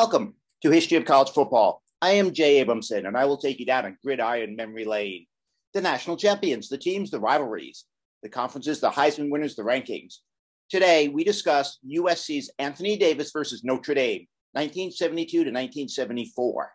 Welcome to History of College Football. I am Jay Abramson, and I will take you down a gridiron memory lane. The national champions, the teams, the rivalries, the conferences, the Heisman winners, the rankings. Today, we discuss USC's Anthony Davis versus Notre Dame, 1972 to 1974.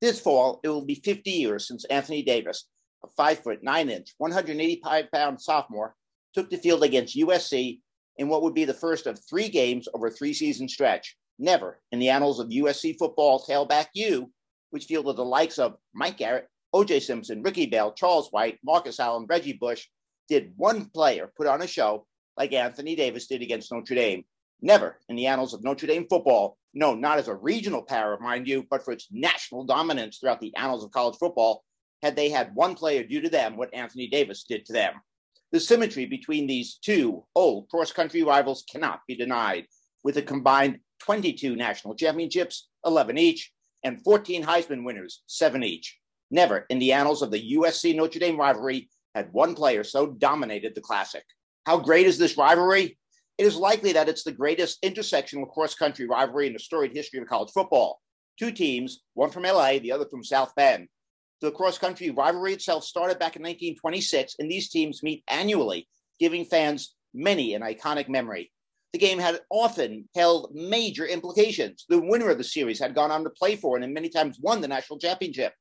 This fall, it will be 50 years since Anthony Davis, a 5 foot 9 inch, 185 pound sophomore, took the field against USC in what would be the first of three games over a three season stretch. Never in the annals of USC football tailback U, which fielded the likes of Mike Garrett, OJ Simpson, Ricky Bell, Charles White, Marcus Allen, Reggie Bush, did one player put on a show like Anthony Davis did against Notre Dame. Never in the annals of Notre Dame football, no, not as a regional power, mind you, but for its national dominance throughout the annals of college football, had they had one player do to them what Anthony Davis did to them. The symmetry between these two old cross country rivals cannot be denied, with a combined 22 national championships, 11 each, and 14 Heisman winners, seven each. Never in the annals of the USC Notre Dame rivalry had one player so dominated the classic. How great is this rivalry? It is likely that it's the greatest intersectional cross country rivalry in the storied history of college football. Two teams, one from LA, the other from South Bend. The cross country rivalry itself started back in 1926, and these teams meet annually, giving fans many an iconic memory the game had often held major implications. The winner of the series had gone on to play for and many times won the national championship.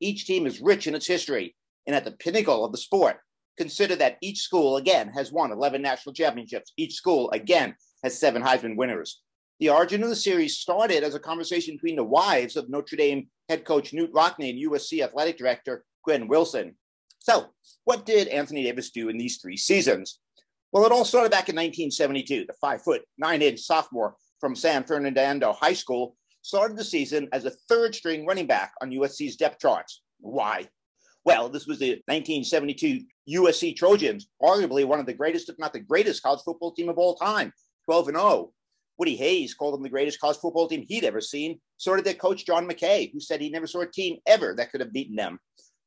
Each team is rich in its history and at the pinnacle of the sport. Consider that each school, again, has won 11 national championships. Each school, again, has seven Heisman winners. The origin of the series started as a conversation between the wives of Notre Dame head coach Knute Rockne and USC athletic director Gwynn Wilson. So, what did Anthony Davis do in these three seasons? Well, it all started back in 1972. The five foot, nine inch sophomore from San Fernando High School started the season as a third string running back on USC's depth charts. Why? Well, this was the 1972 USC Trojans, arguably one of the greatest, if not the greatest, college football team of all time, 12 and 0. Woody Hayes called them the greatest college football team he'd ever seen. So did their coach, John McKay, who said he never saw a team ever that could have beaten them.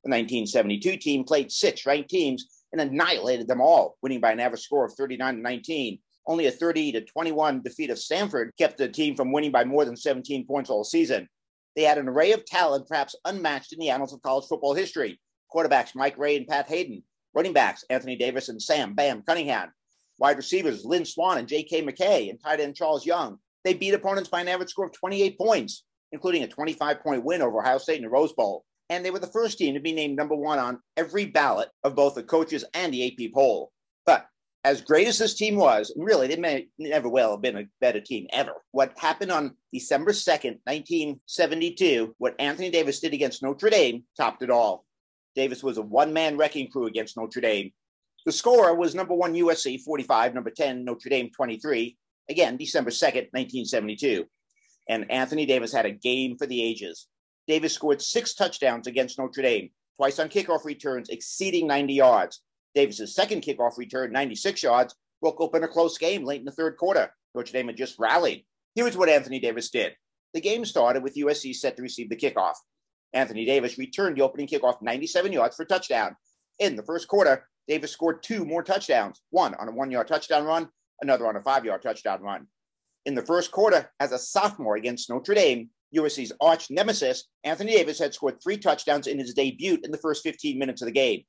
The 1972 team played six ranked teams and annihilated them all, winning by an average score of 39 to 19. Only a 30 to 21 defeat of Stanford kept the team from winning by more than 17 points all season. They had an array of talent perhaps unmatched in the annals of college football history. Quarterbacks Mike Rae and Pat Haden, running backs Anthony Davis and Sam Bam Cunningham, wide receivers Lynn Swann and J.K. McKay, and tight end Charles Young. They beat opponents by an average score of 28 points, including a 25 point win over Ohio State in the Rose Bowl and they were the first team to be named number one on every ballot of both the coaches and the AP poll. But as great as this team was, and really, they may never well have been a better team ever. What happened on December 2nd, 1972, what Anthony Davis did against Notre Dame topped it all. Davis was a one man wrecking crew against Notre Dame. The score was number one USC 45, number 10 Notre Dame 23. Again, December 2nd, 1972. And Anthony Davis had a game for the ages. Davis scored six touchdowns against Notre Dame, twice on kickoff returns exceeding 90 yards. Davis's second kickoff return, 96 yards, broke open a close game late in the third quarter. Notre Dame had just rallied. Here's what Anthony Davis did. The game started with USC set to receive the kickoff. Anthony Davis returned the opening kickoff 97 yards for touchdown. In the first quarter, Davis scored two more touchdowns, one on a one yard touchdown run, another on a five yard touchdown run. In the first quarter, as a sophomore against Notre Dame, USC's arch nemesis, Anthony Davis had scored three touchdowns in his debut in the first 15 minutes of the game.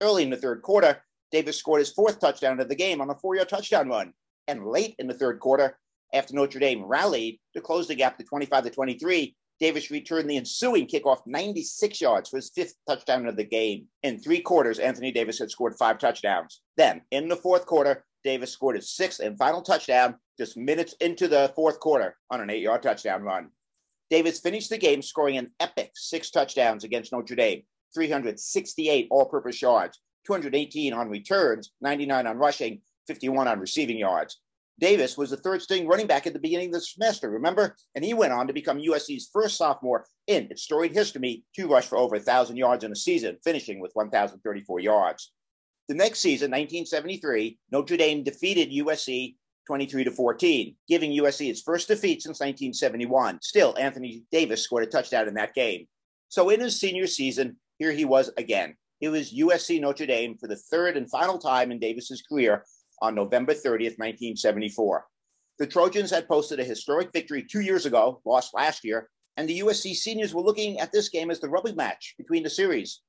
Early in the third quarter, Davis scored his fourth touchdown of the game on a four yard touchdown run. And late in the third quarter, after Notre Dame rallied to close the gap to 25 to 23, Davis returned the ensuing kickoff 96 yards for his fifth touchdown of the game. In three quarters, Anthony Davis had scored five touchdowns. Then, in the fourth quarter, Davis scored his sixth and final touchdown just minutes into the fourth quarter on an eight yard touchdown run. Davis finished the game scoring an epic six touchdowns against Notre Dame, 368 all purpose yards, 218 on returns, 99 on rushing, 51 on receiving yards. Davis was the third string running back at the beginning of the semester, remember? And he went on to become USC's first sophomore in its storied history to rush for over 1,000 yards in a season, finishing with 1,034 yards. The next season, 1973, Notre Dame defeated USC 23 to 14, giving USC its first defeat since 1971. Still, Anthony Davis scored a touchdown in that game. So in his senior season, here he was again. It was USC Notre Dame for the third and final time in Davis's career on November 30th, 1974. The Trojans had posted a historic victory two years ago, lost last year, and the USC seniors were looking at this game as the rubbing match between the series.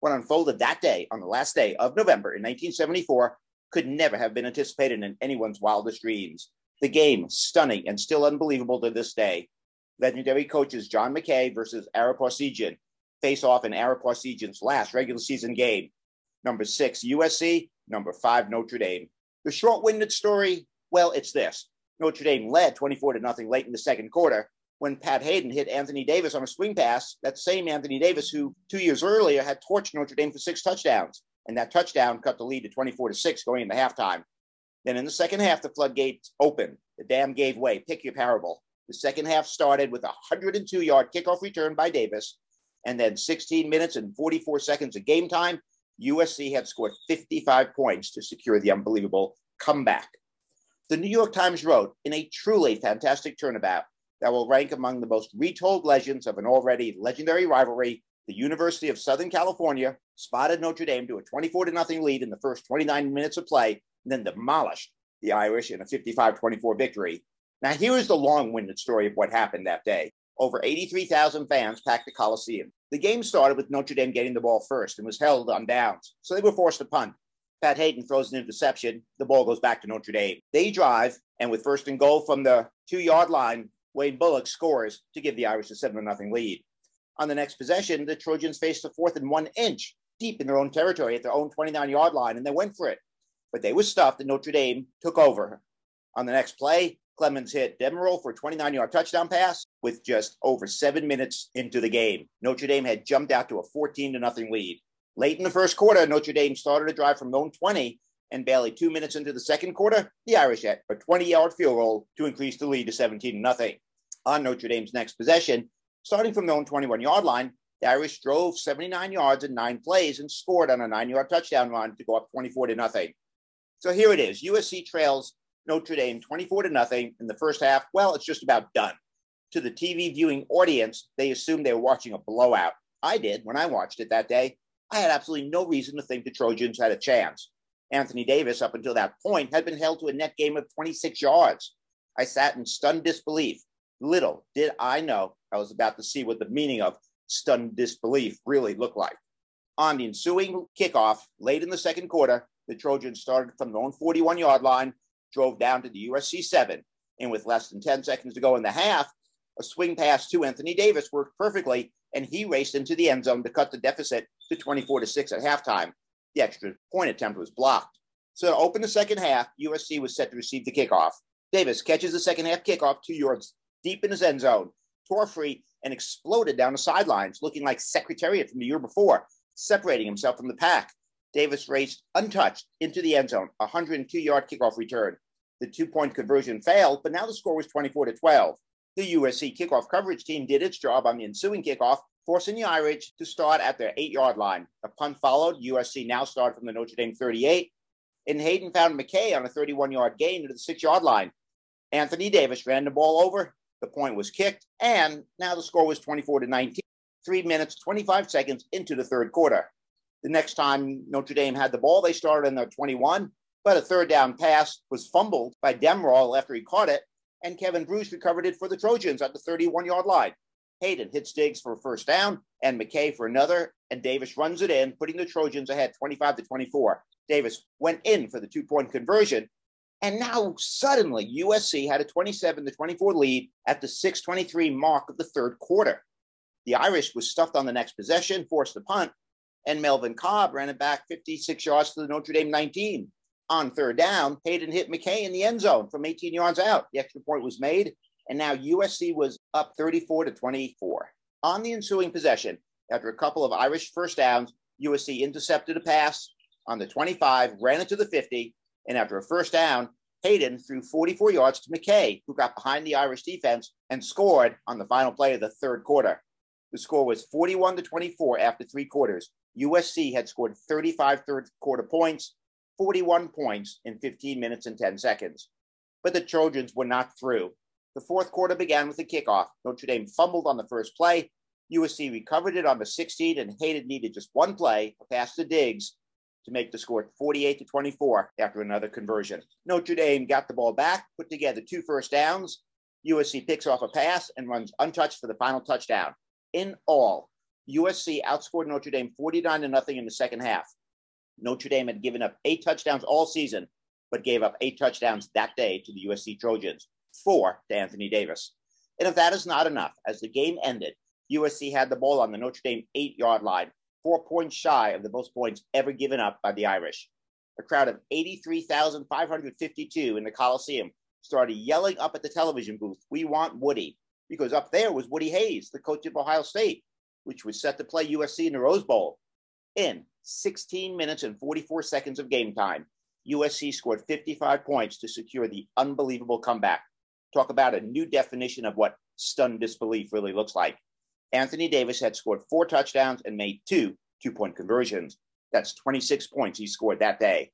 What unfolded that day, on the last day of November in 1974, could never have been anticipated in anyone's wildest dreams. The game, stunning and still unbelievable to this day. Legendary coaches John McKay versus Ara Parseghian face off in Ara Parseghian's last regular season game. Number six, USC. Number five, Notre Dame. The short-winded story, well, it's this. Notre Dame led 24 to nothing late in the second quarter when Pat Haden hit Anthony Davis on a swing pass, that same Anthony Davis who two years earlier had torched Notre Dame for six touchdowns. And that touchdown cut the lead to 24 to 6 going into halftime. Then in the second half, the floodgates opened. The dam gave way. Pick your parable. The second half started with a 102 yard kickoff return by Davis. And then 16 minutes and 44 seconds of game time, USC had scored 55 points to secure the unbelievable comeback. The New York Times wrote, in a truly fantastic turnabout that will rank among the most retold legends of an already legendary rivalry, the University of Southern California spotted Notre Dame to a 24 to nothing lead in the first 29 minutes of play, and then demolished the Irish in a 55 24 victory. Now, here is the long winded story of what happened that day. Over 83,000 fans packed the Coliseum. The game started with Notre Dame getting the ball first and was held on downs, so they were forced to punt. Pat Haden throws an interception. The ball goes back to Notre Dame. They drive, and with first and goal from the two yard line, Wade Bullock scores to give the Irish a 7 0 lead. On the next possession, the Trojans faced a fourth and one inch deep in their own territory at their own 29 yard line, and they went for it. But they were stuffed, and Notre Dame took over. On the next play, Clements hit Demmerle for a 29 yard touchdown pass with just over seven minutes into the game. Notre Dame had jumped out to a 14 to nothing lead. Late in the first quarter, Notre Dame started a drive from their own 20, and barely two minutes into the second quarter, the Irish had a 20 yard field goal to increase the lead to 17 to nothing. On Notre Dame's next possession, starting from their own 21 yard line, the Irish drove 79 yards in nine plays and scored on a nine yard touchdown run to go up 24 to nothing. So here it is USC trails Notre Dame 24 to nothing in the first half. Well, it's just about done. To the TV viewing audience, they assumed they were watching a blowout. I did when I watched it that day. I had absolutely no reason to think the Trojans had a chance. Anthony Davis, up until that point, had been held to a net game of 26 yards. I sat in stunned disbelief. Little did I know I was about to see what the meaning of stunned disbelief really looked like. On the ensuing kickoff, late in the second quarter, the Trojans started from their own 41 yard line, drove down to the USC 7, and with less than 10 seconds to go in the half, a swing pass to Anthony Davis worked perfectly, and he raced into the end zone to cut the deficit to 24 to 6 at halftime. The extra point attempt was blocked. So to open the second half, USC was set to receive the kickoff. Davis catches the second half kickoff two yards deep in his end zone, tore free, and exploded down the sidelines, looking like Secretariat from the year before, separating himself from the pack. Davis raced untouched into the end zone, a 102 yard kickoff return. The two point conversion failed, but now the score was 24 to 12. The USC kickoff coverage team did its job on the ensuing kickoff, forcing the Irish to start at their eight yard line. The punt followed. USC now started from the Notre Dame 38. And Haden found McKay on a 31 yard gain to the six yard line. Anthony Davis ran the ball over, the point was kicked, and now the score was 24 to 19, three minutes, 25 seconds into the third quarter. The next time Notre Dame had the ball, they started in the 21, but a third down pass was fumbled by Demmerle after he caught it, and Kevin Bruce recovered it for the Trojans at the 31 yard line. Haden hits Diggs for a first down and McKay for another, and Davis runs it in, putting the Trojans ahead 25 to 24. Davis went in for the two point conversion, and now suddenly USC had a 27 to 24 lead at the 623 mark of the third quarter. The Irish was stuffed on the next possession, forced to punt, and Melvin Cobb ran it back 56 yards to the Notre Dame 19. On third down, Haden hit McKay in the end zone from 18 yards out. The extra point was made, and now USC was up 34 to 24. On the ensuing possession, after a couple of Irish first downs, USC intercepted a pass on the 25, ran it to the 50, and after a first down, Haden threw 44 yards to McKay, who got behind the Irish defense and scored on the final play of the third quarter. The score was 41 to 24 after three quarters. USC had scored 35 third quarter points, 41 points in 15 minutes and 10 seconds. But the Trojans were not through. The fourth quarter began with a kickoff. Notre Dame fumbled on the first play. USC recovered it on the 16th, and Haden needed just one play, a pass to Diggs, to make the score 48 to 24 after another conversion. Notre Dame got the ball back, put together two first downs. USC picks off a pass and runs untouched for the final touchdown. In all, USC outscored Notre Dame 49 to nothing in the second half. Notre Dame had given up eight touchdowns all season, but gave up eight touchdowns that day to the USC Trojans, four to Anthony Davis. And if that is not enough, as the game ended, USC had the ball on the Notre Dame eight yard line four points shy of the most points ever given up by the Irish. A crowd of 83,552 in the Coliseum started yelling up at the television booth, We want Woody, because up there was Woody Hayes, the coach of Ohio State, which was set to play USC in the Rose Bowl. In 16 minutes and 44 seconds of game time, USC scored 55 points to secure the unbelievable comeback. Talk about a new definition of what stunned disbelief really looks like. Anthony Davis had scored four touchdowns and made two two point conversions. That's 26 points he scored that day.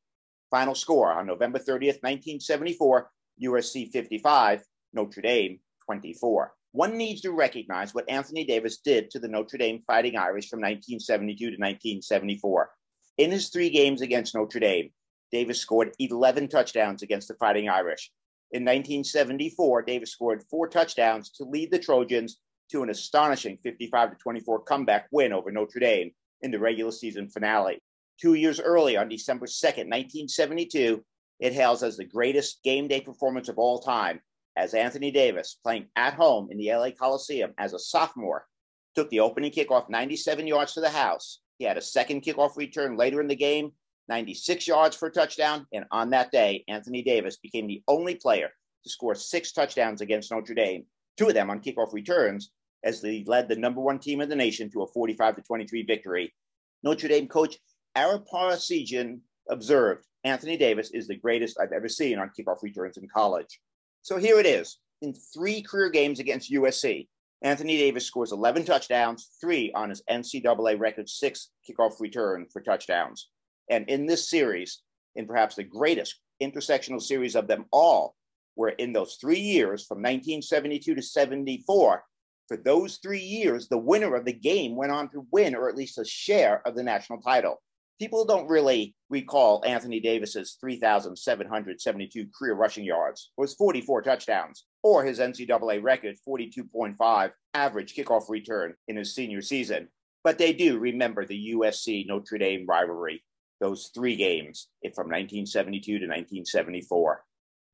Final score on November 30th, 1974 USC 55, Notre Dame 24. One needs to recognize what Anthony Davis did to the Notre Dame Fighting Irish from 1972 to 1974. In his three games against Notre Dame, Davis scored 11 touchdowns against the Fighting Irish. In 1974, Davis scored four touchdowns to lead the Trojans to an astonishing 55 to 24 comeback win over Notre Dame in the regular season finale. Two years early, on December 2nd, 1972, it hails as the greatest game day performance of all time as Anthony Davis, playing at home in the LA Coliseum as a sophomore, took the opening kickoff 97 yards to the house. He had a second kickoff return later in the game, 96 yards for a touchdown. And on that day, Anthony Davis became the only player to score six touchdowns against Notre Dame, two of them on kickoff returns, as they led the number one team in the nation to a 45 to 23 victory. Notre Dame coach Ara Parseghian observed Anthony Davis is the greatest I've ever seen on kickoff returns in college. So here it is. In three career games against USC, Anthony Davis scores 11 touchdowns, three on his NCAA record six kickoff return for touchdowns. And in this series, in perhaps the greatest intersectional series of them all, where in those three years from 1972 to 74, for those three years, the winner of the game went on to win, or at least a share of the national title. People don't really recall Anthony Davis's 3,772 career rushing yards, or his 44 touchdowns, or his NCAA record 42.5 average kickoff return in his senior season. But they do remember the USC Notre Dame rivalry, those three games from 1972 to 1974.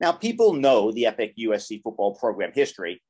Now, people know the epic USC football program history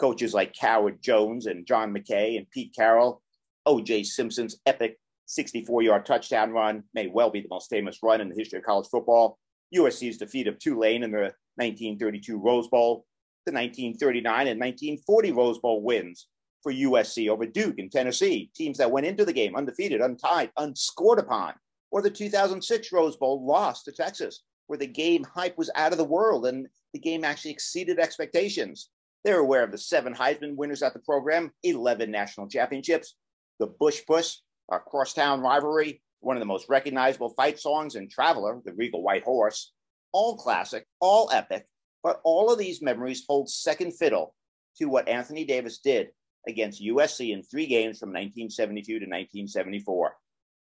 coaches like Howard Jones and John McKay and Pete Carroll. O.J. Simpson's epic 64 yard touchdown run may well be the most famous run in the history of college football. USC's defeat of Tulane in the 1932 Rose Bowl, the 1939 and 1940 Rose Bowl wins for USC over Duke and Tennessee, teams that went into the game undefeated, untied, unscored upon, or the 2006 Rose Bowl loss to Texas, where the game hype was out of the world and the game actually exceeded expectations. They're aware of the seven Heisman winners at the program, 11 national championships, the Bush Push, our crosstown rivalry, one of the most recognizable fight songs in Traveler, the Regal White Horse, all classic, all epic, but all of these memories hold second fiddle to what Anthony Davis did against USC in three games from 1972 to 1974.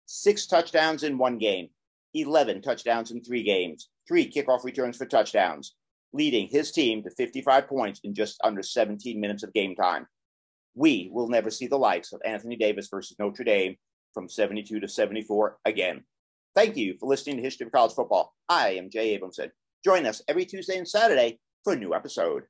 Six touchdowns in one game, 11 touchdowns in three games, three kickoff returns for touchdowns, leading his team to 55 points in just under 17 minutes of game time. We will never see the likes of Anthony Davis versus Notre Dame from 72 to 74 again. Thank you for listening to History of College Football. I am Jay Abramson. Join us every Tuesday and Saturday for a new episode.